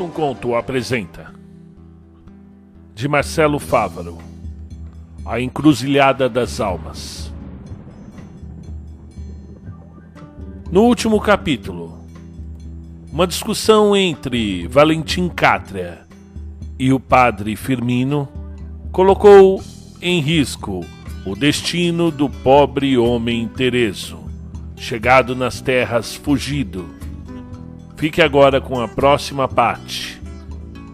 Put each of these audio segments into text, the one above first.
Conta um Conto apresenta. De Marcelo Fávaro A Encruzilhada das Almas. No último capítulo Uma discussão entre Valentim Cátria e o padre Firmino colocou em risco o destino do pobre homem Tereso, chegado nas terras fugido Fique agora com a próxima parte,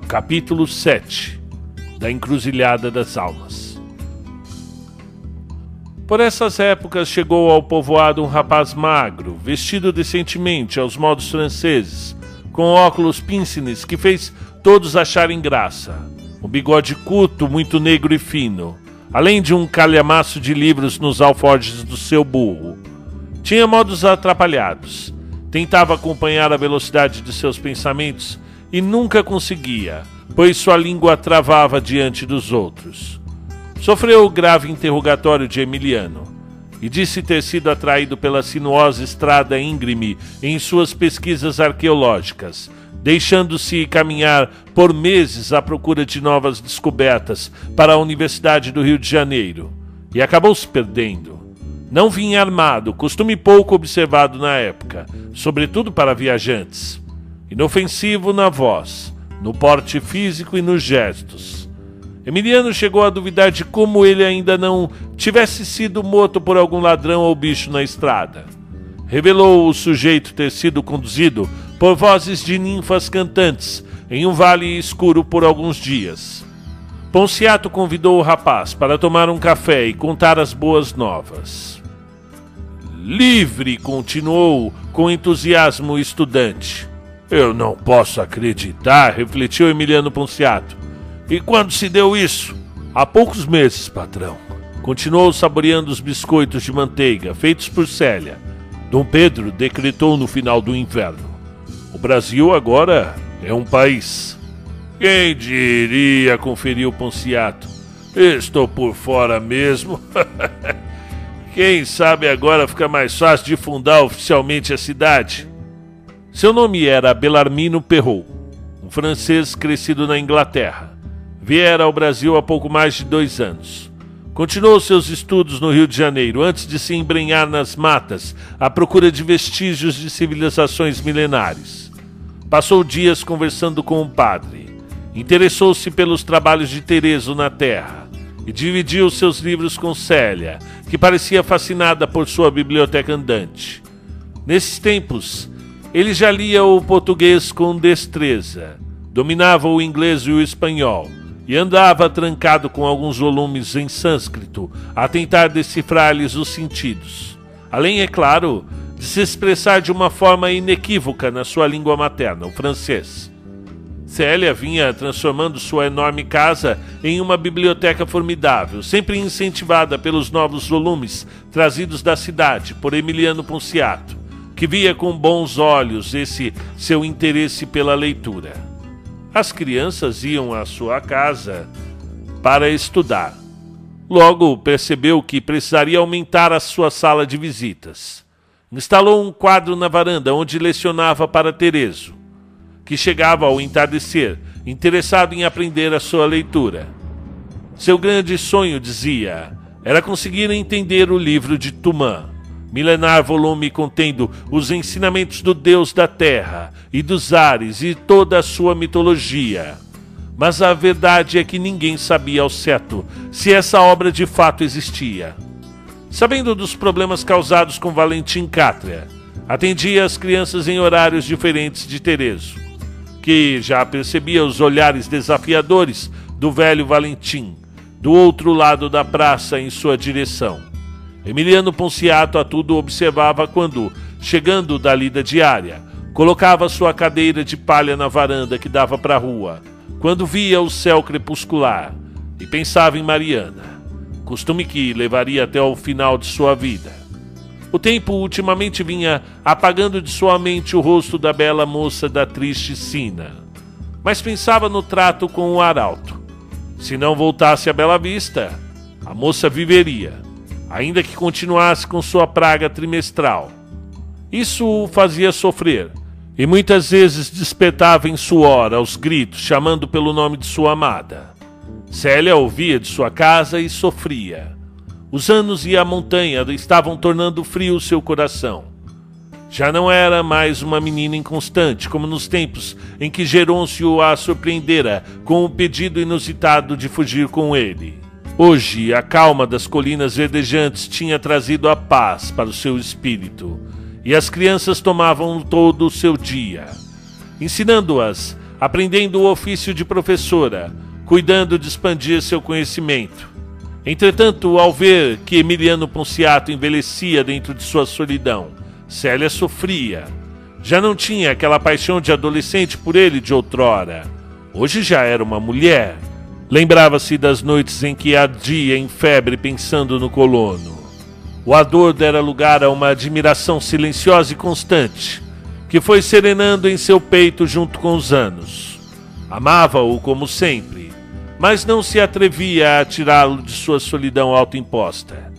capítulo 7 da Encruzilhada das Almas. Por essas épocas chegou ao povoado um rapaz magro, vestido decentemente aos modos franceses, com óculos píncines que fez todos acharem graça, um bigode curto, muito negro e fino, além de um calhamaço de livros nos alforjes do seu burro. Tinha modos atrapalhados Tentava acompanhar a velocidade de seus pensamentos e nunca conseguia, pois sua língua travava diante dos outros. Sofreu o grave interrogatório de Emiliano e disse ter sido atraído pela sinuosa estrada íngreme em suas pesquisas arqueológicas, deixando-se caminhar por meses à procura de novas descobertas para a Universidade do Rio de Janeiro e acabou se perdendo. Não vinha armado, costume pouco observado na época, sobretudo para viajantes. Inofensivo na voz, no porte físico e nos gestos. Emiliano chegou a duvidar de como ele ainda não tivesse sido morto por algum ladrão ou bicho na estrada. Revelou o sujeito ter sido conduzido por vozes de ninfas cantantes em um vale escuro por alguns dias. Ponciato convidou o rapaz para tomar um café e contar as boas novas livre, continuou com entusiasmo o estudante. Eu não posso acreditar, refletiu Emiliano Ponciato. E quando se deu isso? Há poucos meses, patrão. Continuou saboreando os biscoitos de manteiga feitos por Célia. Dom Pedro decretou no final do inverno. O Brasil agora é um país. Quem diria, conferiu Ponciato. Estou por fora mesmo. Quem sabe agora fica mais fácil de fundar oficialmente a cidade. Seu nome era Belarmino Perrault, um francês crescido na Inglaterra. Viera ao Brasil há pouco mais de dois anos. Continuou seus estudos no Rio de Janeiro antes de se embrenhar nas matas à procura de vestígios de civilizações milenares. Passou dias conversando com um padre. Interessou-se pelos trabalhos de Tereso na Terra e dividiu seus livros com Célia, que parecia fascinada por sua biblioteca andante. Nesses tempos, ele já lia o português com destreza, dominava o inglês e o espanhol, e andava trancado com alguns volumes em sânscrito a tentar decifrar-lhes os sentidos. Além, é claro, de se expressar de uma forma inequívoca na sua língua materna, o francês. Célia vinha transformando sua enorme casa em uma biblioteca formidável, sempre incentivada pelos novos volumes trazidos da cidade por Emiliano Ponciato, que via com bons olhos esse seu interesse pela leitura. As crianças iam à sua casa para estudar. Logo percebeu que precisaria aumentar a sua sala de visitas. Instalou um quadro na varanda onde lecionava para Tereso que chegava ao entardecer, interessado em aprender a sua leitura. Seu grande sonho, dizia, era conseguir entender o livro de Tumã, milenar volume contendo os ensinamentos do Deus da terra e dos ares e toda a sua mitologia. Mas a verdade é que ninguém sabia ao certo se essa obra de fato existia. Sabendo dos problemas causados com Valentim Cátria, atendia as crianças em horários diferentes de Tereso que já percebia os olhares desafiadores do velho Valentim, do outro lado da praça em sua direção. Emiliano Ponciato a tudo observava quando, chegando da lida diária, colocava sua cadeira de palha na varanda que dava para a rua, quando via o céu crepuscular e pensava em Mariana, costume que levaria até o final de sua vida. O tempo ultimamente vinha apagando de sua mente o rosto da bela moça da triste sina. Mas pensava no trato com o arauto. Se não voltasse à Bela Vista, a moça viveria, ainda que continuasse com sua praga trimestral. Isso o fazia sofrer, e muitas vezes despertava em suor aos gritos, chamando pelo nome de sua amada. Célia ouvia de sua casa e sofria. Os anos e a montanha estavam tornando frio seu coração. Já não era mais uma menina inconstante, como nos tempos em que Gerôncio a surpreendera com o pedido inusitado de fugir com ele. Hoje, a calma das colinas verdejantes tinha trazido a paz para o seu espírito, e as crianças tomavam todo o seu dia, ensinando-as, aprendendo o ofício de professora, cuidando de expandir seu conhecimento. Entretanto, ao ver que Emiliano Ponciato envelhecia dentro de sua solidão, Célia sofria. Já não tinha aquela paixão de adolescente por ele de outrora. Hoje já era uma mulher. Lembrava-se das noites em que ardia em febre pensando no colono. O ador dera lugar a uma admiração silenciosa e constante, que foi serenando em seu peito junto com os anos. Amava-o como sempre, mas não se atrevia a tirá-lo de sua solidão autoimposta.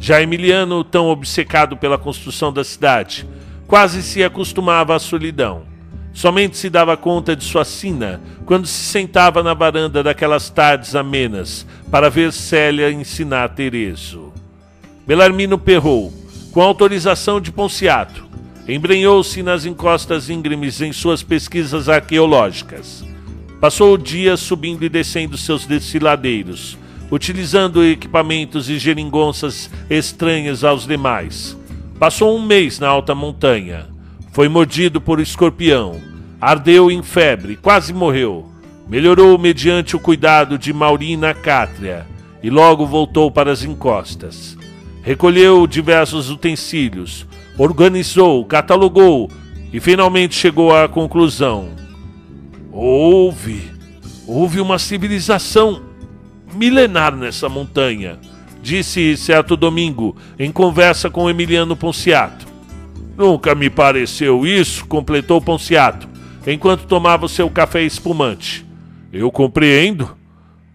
Já Emiliano, tão obcecado pela construção da cidade, quase se acostumava à solidão. Somente se dava conta de sua sina quando se sentava na varanda daquelas tardes amenas para ver Célia ensinar Tereso. Belarmino perrou, com autorização de Ponciato, embrenhou-se nas encostas íngremes em suas pesquisas arqueológicas. Passou o dia subindo e descendo seus desfiladeiros, utilizando equipamentos e geringonças estranhas aos demais. Passou um mês na alta montanha. Foi mordido por escorpião. Ardeu em febre, quase morreu. Melhorou mediante o cuidado de Maurina Cátria e logo voltou para as encostas. Recolheu diversos utensílios, organizou, catalogou e finalmente chegou à conclusão: houve, houve uma civilização milenar nessa montanha, disse certo domingo em conversa com Emiliano Ponciato. Nunca me pareceu isso, completou Ponciato, enquanto tomava seu café espumante. Eu compreendo,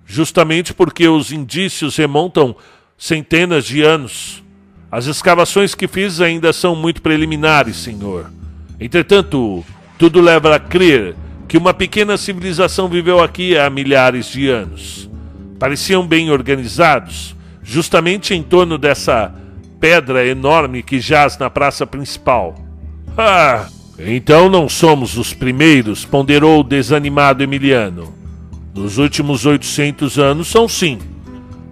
justamente porque os indícios remontam centenas de anos. As escavações que fiz ainda são muito preliminares, senhor. Entretanto, tudo leva a crer que uma pequena civilização viveu aqui há milhares de anos pareciam bem organizados, justamente em torno dessa pedra enorme que jaz na praça principal. Ah, então não somos os primeiros, ponderou o desanimado Emiliano. Nos últimos 800 anos são sim.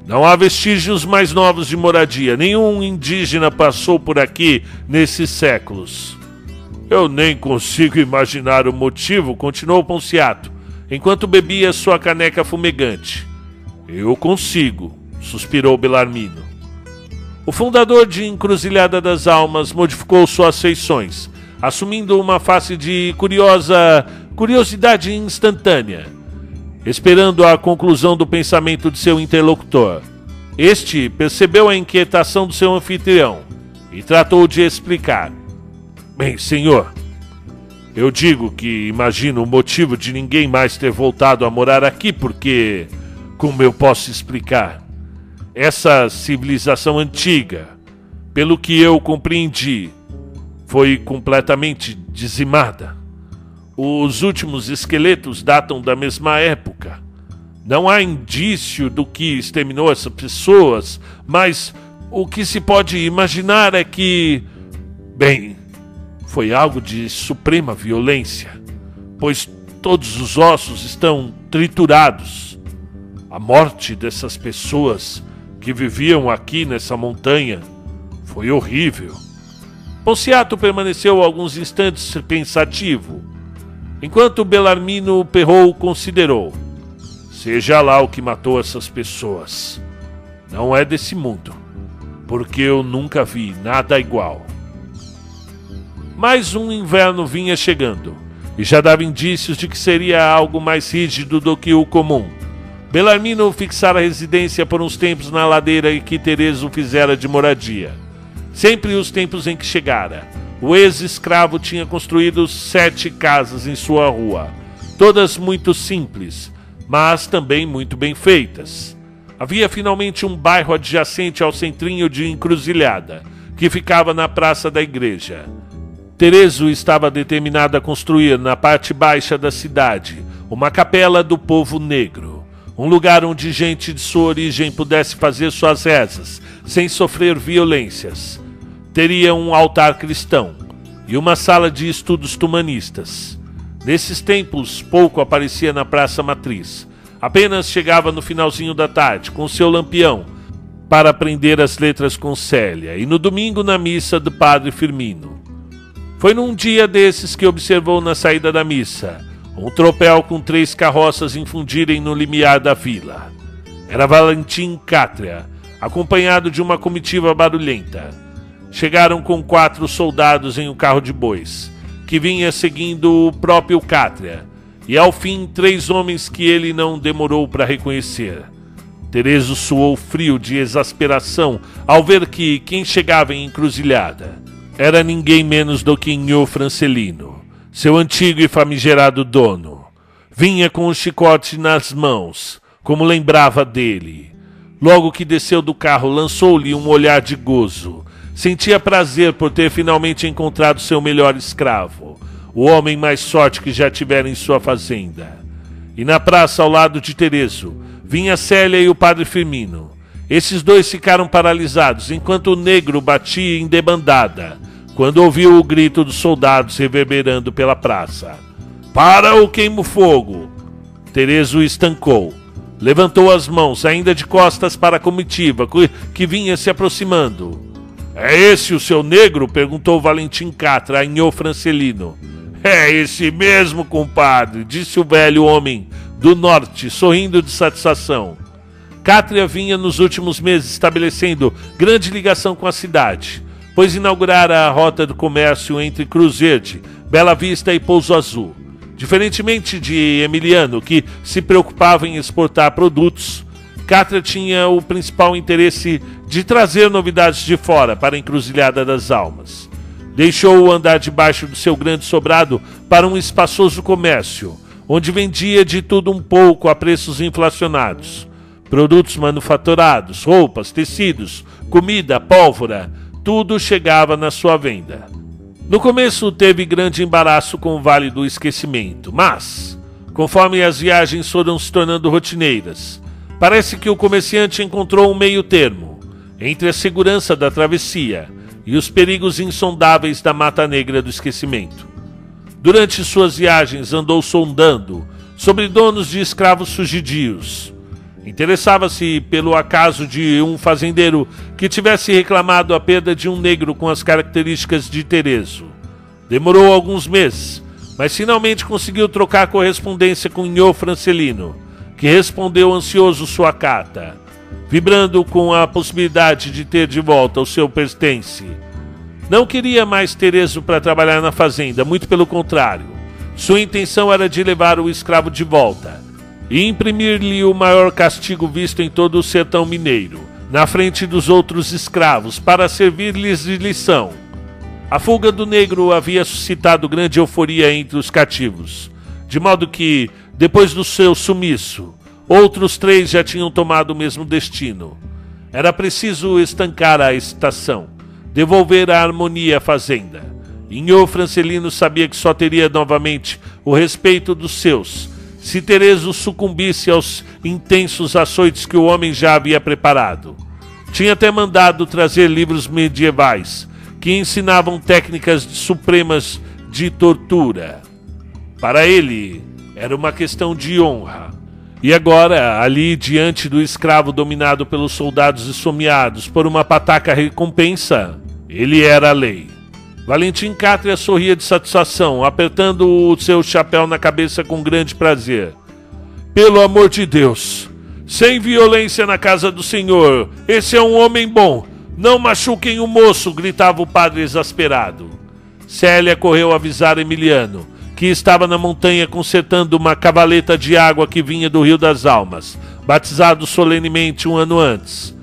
Não há vestígios mais novos de moradia. Nenhum indígena passou por aqui nesses séculos. Eu nem consigo imaginar o motivo, continuou Ponciato, enquanto bebia sua caneca fumegante. Eu consigo, suspirou Belarmino. O fundador de Encruzilhada das Almas modificou suas feições, assumindo uma face de curiosa curiosidade instantânea, esperando a conclusão do pensamento de seu interlocutor. Este percebeu a inquietação do seu anfitrião e tratou de explicar. Bem, senhor, eu digo que imagino o motivo de ninguém mais ter voltado a morar aqui porque como eu posso explicar? Essa civilização antiga, pelo que eu compreendi, foi completamente dizimada. Os últimos esqueletos datam da mesma época. Não há indício do que exterminou essas pessoas, mas o que se pode imaginar é que, bem, foi algo de suprema violência, pois todos os ossos estão triturados a morte dessas pessoas que viviam aqui nessa montanha foi horrível. Ponciato permaneceu alguns instantes pensativo, enquanto Belarmino Perrou considerou: Seja lá o que matou essas pessoas. Não é desse mundo, porque eu nunca vi nada igual. Mais um inverno vinha chegando, e já dava indícios de que seria algo mais rígido do que o comum Belarmino fixara residência por uns tempos na ladeira em que Tereso fizera de moradia. Sempre os tempos em que chegara, o ex-escravo tinha construído sete casas em sua rua, todas muito simples, mas também muito bem feitas. Havia finalmente um bairro adjacente ao centrinho de encruzilhada, que ficava na praça da igreja. Tereso estava determinado a construir na parte baixa da cidade uma capela do povo negro, um lugar onde gente de sua origem pudesse fazer suas rezas sem sofrer violências. Teria um altar cristão e uma sala de estudos tumanistas. Nesses tempos, pouco aparecia na Praça Matriz. Apenas chegava no finalzinho da tarde com seu lampião para aprender as letras com Célia e no domingo na missa do Padre Firmino. Foi num dia desses que observou na saída da missa um tropel com três carroças infundirem no limiar da vila. Era Valentim Cátria, acompanhado de uma comitiva barulhenta. Chegaram com quatro soldados em um carro de bois, que vinha seguindo o próprio Cátria, e ao fim três homens que ele não demorou para reconhecer. Tereso suou frio de exasperação ao ver que quem chegava em encruzilhada era ninguém menos do que Inho Francelino, seu antigo e famigerado dono. Vinha com o chicote nas mãos, como lembrava dele. Logo que desceu do carro, lançou-lhe um olhar de gozo. Sentia prazer por ter finalmente encontrado seu melhor escravo, o homem mais sorte que já tivera em sua fazenda. E na praça ao lado de Tereso, vinha Célia e o padre Firmino. Esses dois ficaram paralisados enquanto o negro batia em debandada, quando ouviu o grito dos soldados reverberando pela praça. Para o queimo-fogo! Tereso estancou. Levantou as mãos, ainda de costas para a comitiva, que vinha se aproximando. É esse o seu negro? perguntou Valentim Catra a Inho Francelino. É esse mesmo, compadre, disse o velho homem do norte, sorrindo de satisfação. Cátria vinha nos últimos meses estabelecendo grande ligação com a cidade, pois inaugurara a rota do comércio entre Cruz Verde, Bela Vista e Pouso Azul. Diferentemente de Emiliano, que se preocupava em exportar produtos, Cátria tinha o principal interesse de trazer novidades de fora para a encruzilhada das almas. Deixou o andar debaixo do seu grande sobrado para um espaçoso comércio, onde vendia de tudo um pouco a preços inflacionados. Produtos manufaturados, roupas, tecidos, comida, pólvora, tudo chegava na sua venda. No começo teve grande embaraço com o Vale do Esquecimento, mas, conforme as viagens foram se tornando rotineiras, parece que o comerciante encontrou um meio termo entre a segurança da travessia e os perigos insondáveis da Mata Negra do Esquecimento. Durante suas viagens andou sondando sobre donos de escravos fugidios. Interessava-se pelo acaso de um fazendeiro que tivesse reclamado a perda de um negro com as características de Tereso. Demorou alguns meses, mas finalmente conseguiu trocar correspondência com Nho Francelino, que respondeu ansioso sua carta, vibrando com a possibilidade de ter de volta o seu pertence. Não queria mais Tereso para trabalhar na fazenda, muito pelo contrário. Sua intenção era de levar o escravo de volta e imprimir-lhe o maior castigo visto em todo o sertão mineiro, na frente dos outros escravos, para servir-lhes de lição. A fuga do negro havia suscitado grande euforia entre os cativos, de modo que, depois do seu sumiço, outros três já tinham tomado o mesmo destino. Era preciso estancar a estação devolver a harmonia à fazenda. Inho Francelino sabia que só teria novamente o respeito dos seus se Tereso sucumbisse aos intensos açoites que o homem já havia preparado. Tinha até mandado trazer livros medievais que ensinavam técnicas supremas de tortura. Para ele, era uma questão de honra. E agora, ali diante do escravo dominado pelos soldados esfomeados por uma pataca recompensa, ele era a lei. Valentim Cátria sorria de satisfação, apertando o seu chapéu na cabeça com grande prazer. Pelo amor de Deus, sem violência na casa do senhor. Esse é um homem bom. Não machuquem o moço, gritava o padre exasperado. Célia correu avisar Emiliano, que estava na montanha consertando uma cavaleta de água que vinha do Rio das Almas, batizado solenemente um ano antes.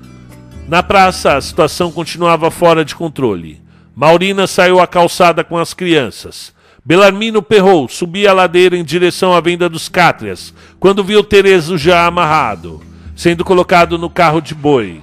Na praça, a situação continuava fora de controle. Maurina saiu à calçada com as crianças. Belarmino perrou, subia a ladeira em direção à venda dos cátrias, quando viu Tereso já amarrado, sendo colocado no carro de boi.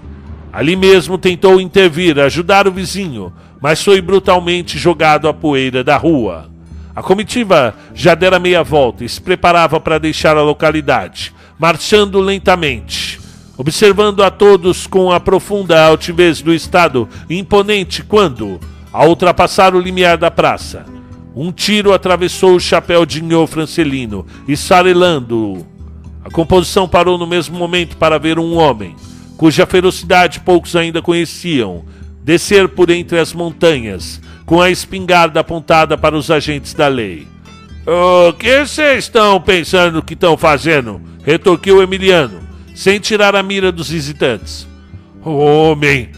Ali mesmo tentou intervir, ajudar o vizinho, mas foi brutalmente jogado à poeira da rua. A comitiva já dera meia volta e se preparava para deixar a localidade, marchando lentamente, observando a todos com a profunda altivez do estado imponente quando, ao ultrapassar o limiar da praça, um tiro atravessou o chapéu de Nho Francelino, esfarelando-o. A composição parou no mesmo momento para ver um homem, cuja ferocidade poucos ainda conheciam, descer por entre as montanhas, com a espingarda apontada para os agentes da lei. O que vocês estão pensando que estão fazendo? retorquiu Emiliano, sem tirar a mira dos visitantes. Homem,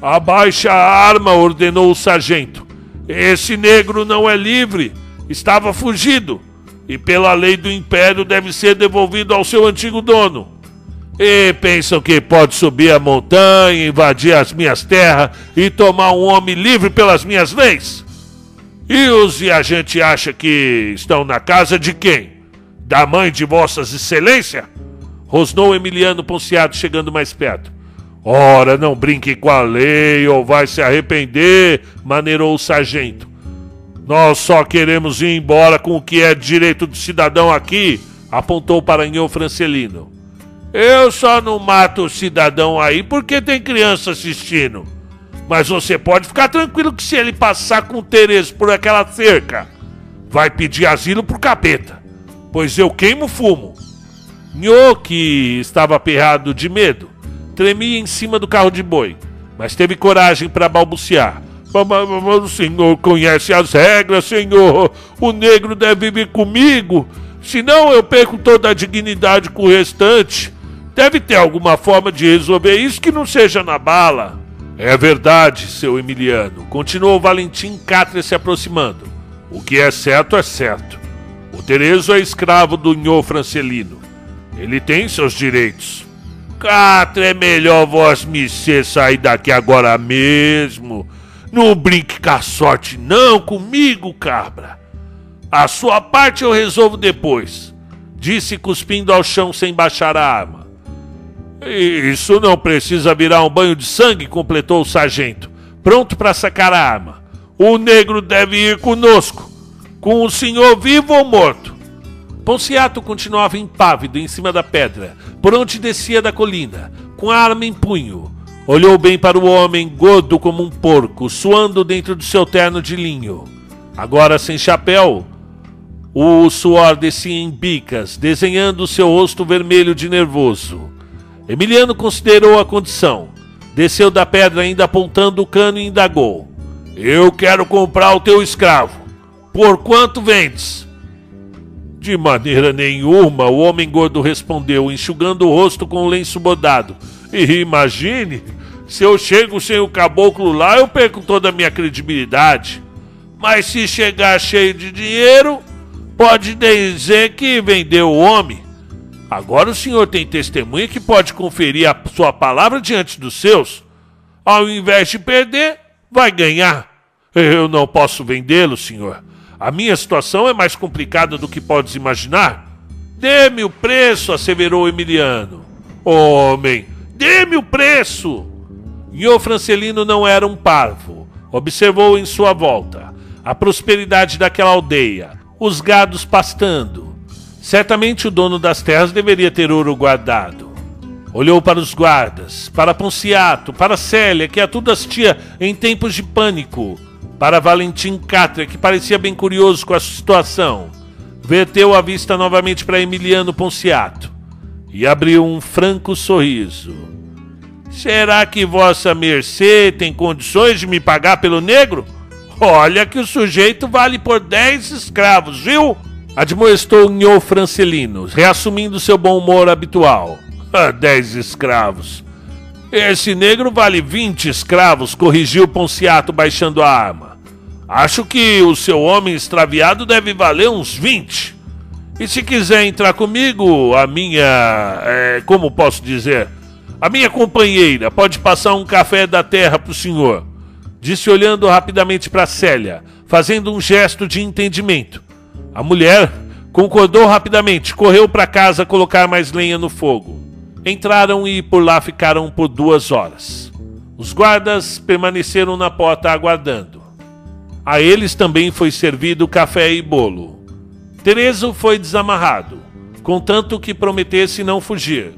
abaixe a arma, ordenou o sargento. Esse negro não é livre, estava fugido, e pela lei do império deve ser devolvido ao seu antigo dono. E pensam que pode subir a montanha, invadir as minhas terras e tomar um homem livre pelas minhas leis? E os viajantes acham que estão na casa de quem? Da mãe de vossas excelências? Rosnou Emiliano Ponciado chegando mais perto. Ora, não brinque com a lei ou vai se arrepender, maneirou o sargento. Nós só queremos ir embora com o que é direito do cidadão aqui, apontou para Paranhão Francelino. Eu só não mato o cidadão aí porque tem criança assistindo. Mas você pode ficar tranquilo que se ele passar com Tereza por aquela cerca, vai pedir asilo pro capeta. Pois eu queimo fumo. Nho, que estava aperrado de medo, tremia em cima do carro de boi, mas teve coragem para balbuciar. O senhor conhece as regras, senhor. O negro deve vir comigo, senão eu perco toda a dignidade com o restante. Deve ter alguma forma de resolver isso que não seja na bala. É verdade, seu Emiliano. Continuou Valentim Catra se aproximando. O que é certo é certo. O Terezo é escravo do Nhô Francelino. Ele tem seus direitos. Catra, é melhor vós me ser sair daqui agora mesmo. Não brinque com a sorte, não, comigo, cabra. A sua parte eu resolvo depois, disse cuspindo ao chão sem baixar a arma. Isso não precisa virar um banho de sangue, completou o sargento, pronto para sacar a arma. O negro deve ir conosco, com o senhor vivo ou morto. Ponciato continuava impávido em cima da pedra, por onde descia da colina, com a arma em punho. Olhou bem para o homem, gordo como um porco, suando dentro do seu terno de linho. Agora sem chapéu, o suor descia em bicas, desenhando seu rosto vermelho de nervoso. Emiliano considerou a condição. Desceu da pedra ainda apontando o cano e indagou. Eu quero comprar o teu escravo. Por quanto vendes? De maneira nenhuma, o homem gordo respondeu, enxugando o rosto com o lenço bordado. E imagine, se eu chego sem o caboclo lá, eu perco toda a minha credibilidade. Mas se chegar cheio de dinheiro, pode dizer que vendeu o homem. Agora o senhor tem testemunha que pode conferir a sua palavra diante dos seus. Ao invés de perder, vai ganhar. Eu não posso vendê-lo, senhor. A minha situação é mais complicada do que podes imaginar. Dê-me o preço, asseverou Emiliano. Homem, dê-me o preço! E o Francelino não era um parvo. Observou em sua volta a prosperidade daquela aldeia, os gados pastando. Certamente o dono das terras deveria ter ouro guardado. Olhou para os guardas, para Ponciato, para Célia, que a tudo assistia em tempos de pânico, para Valentim Catra, que parecia bem curioso com a situação. Verteu a vista novamente para Emiliano Ponciato e abriu um franco sorriso. Será que Vossa Mercê tem condições de me pagar pelo negro? Olha que o sujeito vale por dez escravos, viu? Admoestou Nho Francelino, reassumindo seu bom humor habitual. Ah, dez escravos. Esse negro vale vinte escravos, corrigiu Ponciato baixando a arma. Acho que o seu homem extraviado deve valer uns 20. E se quiser entrar comigo, a minha. É, como posso dizer? A minha companheira pode passar um café da terra para o senhor. Disse olhando rapidamente para Célia, fazendo um gesto de entendimento. A mulher concordou rapidamente, correu para casa colocar mais lenha no fogo. Entraram e por lá ficaram por duas horas. Os guardas permaneceram na porta aguardando. A eles também foi servido café e bolo. Tereso foi desamarrado, contanto que prometesse não fugir.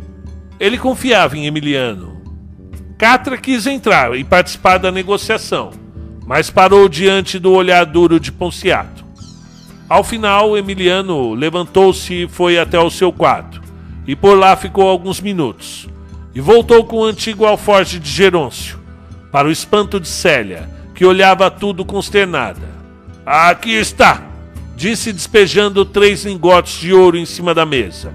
Ele confiava em Emiliano. Catra quis entrar e participar da negociação, mas parou diante do olhar duro de Ponciato. Ao final, Emiliano levantou-se e foi até o seu quarto, e por lá ficou alguns minutos, e voltou com o antigo alforje de Gerôncio, para o espanto de Célia, que olhava tudo consternada. Aqui está! disse despejando três lingotes de ouro em cima da mesa.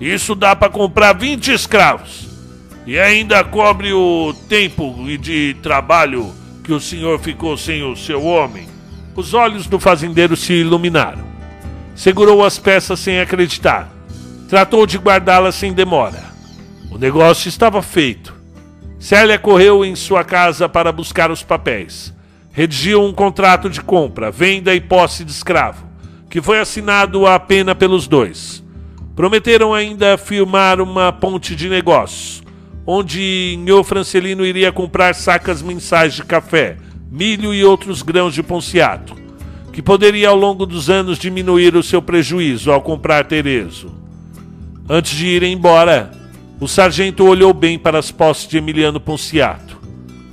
Isso dá para comprar 20 escravos. E ainda cobre o tempo de trabalho que o senhor ficou sem o seu homem. Os olhos do fazendeiro se iluminaram. Segurou as peças sem acreditar. Tratou de guardá-las sem demora. O negócio estava feito. Célia correu em sua casa para buscar os papéis. Redigiu um contrato de compra, venda e posse de escravo, que foi assinado a pena pelos dois. Prometeram ainda firmar uma ponte de negócios, onde Nho Francelino iria comprar sacas mensais de café, milho e outros grãos de Ponciato, que poderia ao longo dos anos diminuir o seu prejuízo ao comprar Terezo. Antes de ir embora, o sargento olhou bem para as posses de Emiliano Ponciato.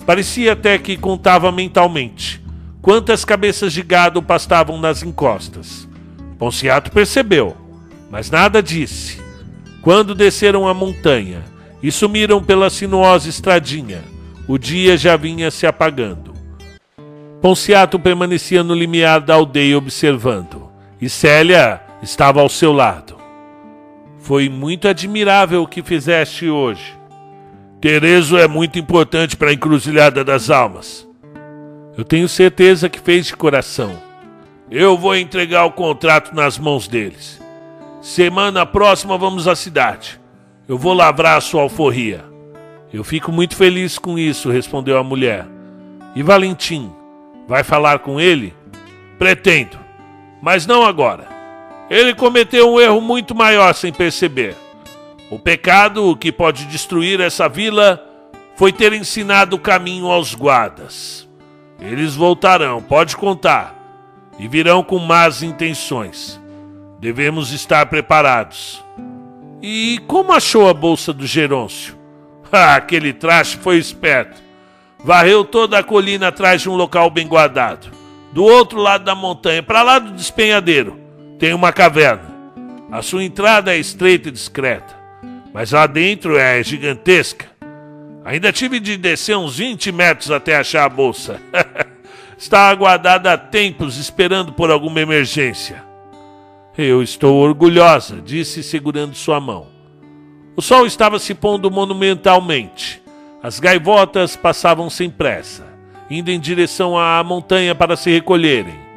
Parecia até que contava mentalmente quantas cabeças de gado pastavam nas encostas. Ponciato percebeu, mas nada disse. Quando desceram a montanha e sumiram pela sinuosa estradinha, o dia já vinha se apagando. Ponciato permanecia no limiar da aldeia observando, e Célia estava ao seu lado. Foi muito admirável o que fizeste hoje. Terezo é muito importante para a encruzilhada das almas. Eu tenho certeza que fez de coração. Eu vou entregar o contrato nas mãos deles. Semana próxima vamos à cidade. Eu vou lavrar a sua alforria. Eu fico muito feliz com isso, respondeu a mulher. E Valentim? Vai falar com ele? Pretendo, mas não agora. Ele cometeu um erro muito maior sem perceber. O pecado que pode destruir essa vila foi ter ensinado o caminho aos guardas. Eles voltarão, pode contar, e virão com más intenções. Devemos estar preparados. E como achou a bolsa do Gerôncio? Ah, aquele traste foi esperto. Varreu toda a colina atrás de um local bem guardado. Do outro lado da montanha, para lá do despenhadeiro, tem uma caverna. A sua entrada é estreita e discreta, mas lá dentro é gigantesca. Ainda tive de descer uns 20 metros até achar a bolsa. Está aguardada há tempos esperando por alguma emergência. Eu estou orgulhosa, disse segurando sua mão. O sol estava se pondo monumentalmente. As gaivotas passavam sem pressa, indo em direção à montanha para se recolherem.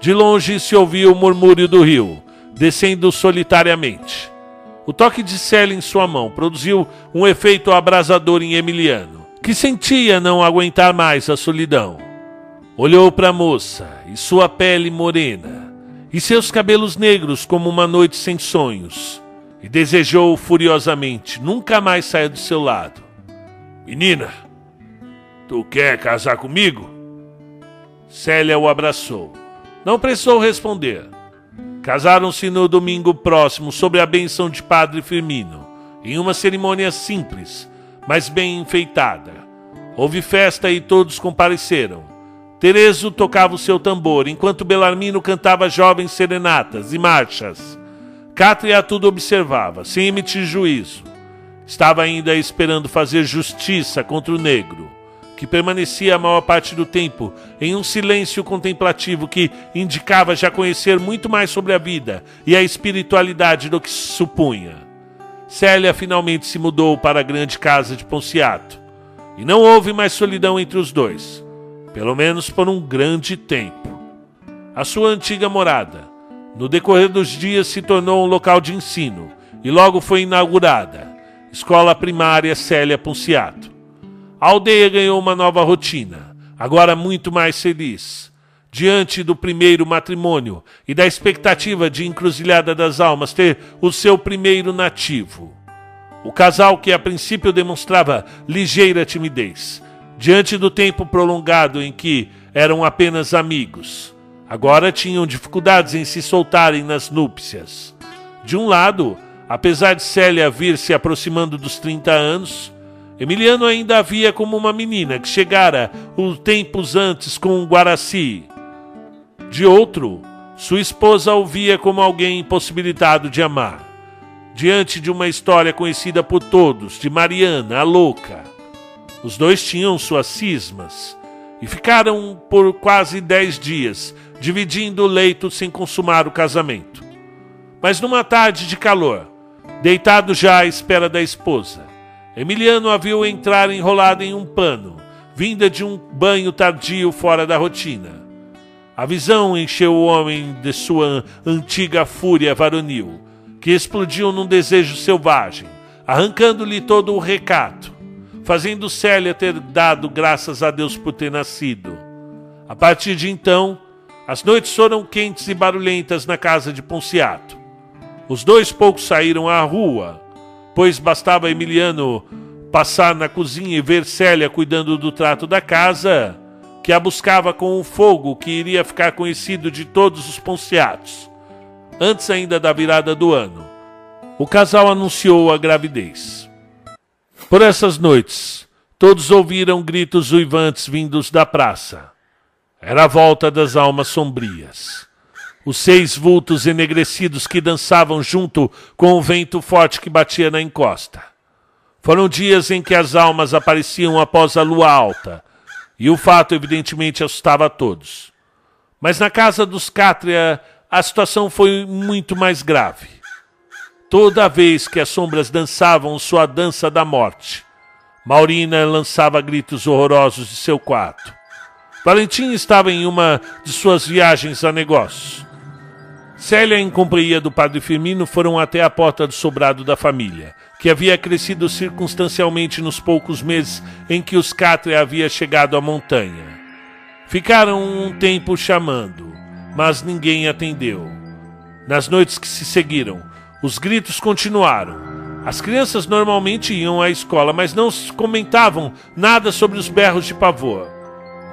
De longe se ouvia o murmúrio do rio, descendo solitariamente. O toque de Célia em sua mão produziu um efeito abrasador em Emiliano, que sentia não aguentar mais a solidão. Olhou para a moça e sua pele morena, e seus cabelos negros como uma noite sem sonhos, e desejou furiosamente nunca mais sair do seu lado. Menina, tu quer casar comigo? Célia o abraçou. Não precisou responder. Casaram-se no domingo próximo, sob a benção de Padre Firmino, em uma cerimônia simples, mas bem enfeitada. Houve festa e todos compareceram. Terezo tocava o seu tambor, enquanto Belarmino cantava jovens serenatas e marchas. Cátria tudo observava, sem emitir juízo. Estava ainda esperando fazer justiça contra o negro, que permanecia a maior parte do tempo em um silêncio contemplativo que indicava já conhecer muito mais sobre a vida e a espiritualidade do que se supunha. Célia finalmente se mudou para a grande casa de Ponciato, e não houve mais solidão entre os dois, pelo menos por um grande tempo. A sua antiga morada, no decorrer dos dias, se tornou um local de ensino e logo foi inaugurada Escola Primária Célia Punciato. A aldeia ganhou uma nova rotina, agora muito mais feliz. Diante do primeiro matrimônio e da expectativa de Encruzilhada das Almas ter o seu primeiro nativo. O casal, que a princípio demonstrava ligeira timidez, Diante do tempo prolongado em que eram apenas amigos, agora tinham dificuldades em se soltarem nas núpcias. De um lado, apesar de Célia vir se aproximando dos 30 anos, Emiliano ainda a via como uma menina que chegara uns tempos antes com um Guaraci. De outro, sua esposa o via como alguém impossibilitado de amar. Diante de uma história conhecida por todos, de Mariana, a louca. Os dois tinham suas cismas e ficaram por quase dez dias dividindo o leito sem consumar o casamento. Mas numa tarde de calor, deitado já à espera da esposa, Emiliano a viu entrar enrolada em um pano, vinda de um banho tardio fora da rotina. A visão encheu o homem de sua antiga fúria varonil, que explodiu num desejo selvagem, arrancando-lhe todo o recato, fazendo Célia ter dado graças a Deus por ter nascido. A partir de então, as noites foram quentes e barulhentas na casa de Ponciato. Os dois poucos saíram à rua, pois bastava Emiliano passar na cozinha e ver Célia cuidando do trato da casa, que a buscava com um fogo que iria ficar conhecido de todos os Ponciatos, antes ainda da virada do ano. O casal anunciou a gravidez. Por essas noites, todos ouviram gritos uivantes vindos da praça. Era a volta das almas sombrias. Os seis vultos enegrecidos que dançavam junto com o vento forte que batia na encosta. Foram dias em que as almas apareciam após a lua alta, e o fato evidentemente assustava a todos. Mas na casa dos Cátria a situação foi muito mais grave. Toda vez que as sombras dançavam sua dança da morte, Maurina lançava gritos horrorosos de seu quarto. Valentim estava em uma de suas viagens a negócios. Célia, em companhia do padre Firmino, foram até a porta do sobrado da família, que havia crescido circunstancialmente nos poucos meses em que os Catre havia chegado à montanha. Ficaram um tempo chamando, mas ninguém atendeu. Nas noites que se seguiram, os gritos continuaram. As crianças normalmente iam à escola, mas não comentavam nada sobre os berros de pavor.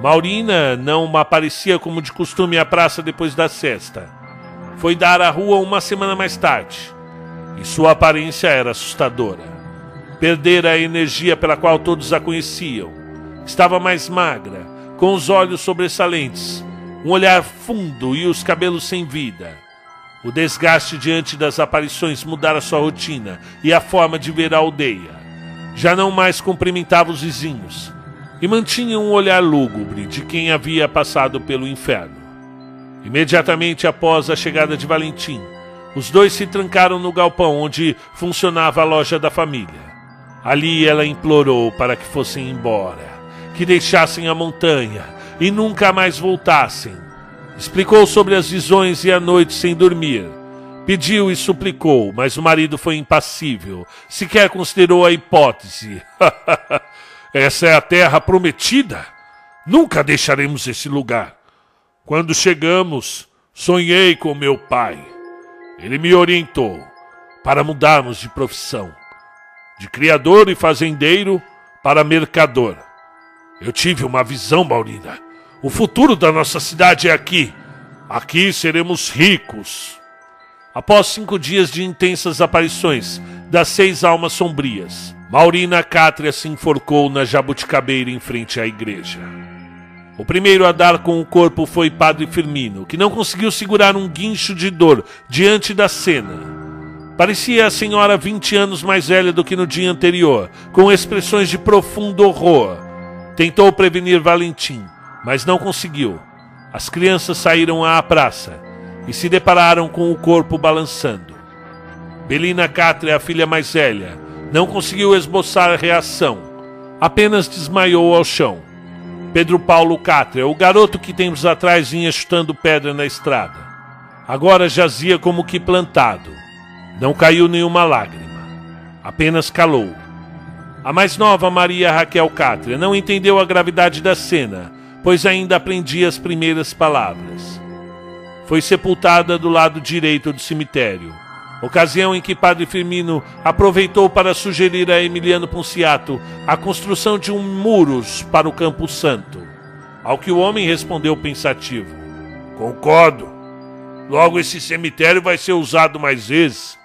Maurina não aparecia como de costume à praça depois da cesta. Foi dar à rua uma semana mais tarde, e sua aparência era assustadora. Perdera a energia pela qual todos a conheciam. Estava mais magra, com os olhos sobressalentes, um olhar fundo e os cabelos sem vida. O desgaste diante das aparições mudara sua rotina e a forma de ver a aldeia. Já não mais cumprimentava os vizinhos, e mantinha um olhar lúgubre de quem havia passado pelo inferno. Imediatamente após a chegada de Valentim, os dois se trancaram no galpão onde funcionava a loja da família. Ali ela implorou para que fossem embora, que deixassem a montanha e nunca mais voltassem. Explicou sobre as visões e a noite sem dormir. Pediu e suplicou, mas o marido foi impassível, sequer considerou a hipótese. Essa é a terra prometida. Nunca deixaremos esse lugar. Quando chegamos, sonhei com meu pai. Ele me orientou para mudarmos de profissão, de criador e fazendeiro para mercador. Eu tive uma visão, Maurina. O futuro da nossa cidade é aqui. Aqui seremos ricos. Após cinco dias de intensas aparições das seis almas sombrias, Maurina Cátria se enforcou na jabuticabeira em frente à igreja. O primeiro a dar com o corpo foi Padre Firmino, que não conseguiu segurar um guincho de dor diante da cena. Parecia a senhora vinte anos mais velha do que no dia anterior, com expressões de profundo horror. Tentou prevenir Valentim, mas não conseguiu. As crianças saíram à praça e se depararam com o corpo balançando. Belina Cátria, a filha mais velha, não conseguiu esboçar reação, apenas desmaiou ao chão. Pedro Paulo Cátria, o garoto que tempos atrás vinha chutando pedra na estrada, agora jazia como que plantado. Não caiu nenhuma lágrima, apenas calou. A mais nova, Maria Raquel Cátria, não entendeu a gravidade da cena, pois ainda aprendia as primeiras palavras. Foi sepultada do lado direito do cemitério ocasião em que Padre Firmino aproveitou para sugerir a Emiliano Punciato a construção de um muros para o Campo Santo. Ao que o homem respondeu pensativo: Concordo. Logo esse cemitério vai ser usado mais vezes.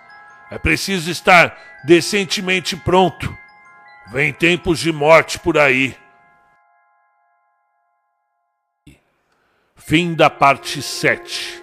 É preciso estar decentemente pronto. Vem tempos de morte por aí. Fim da parte 7.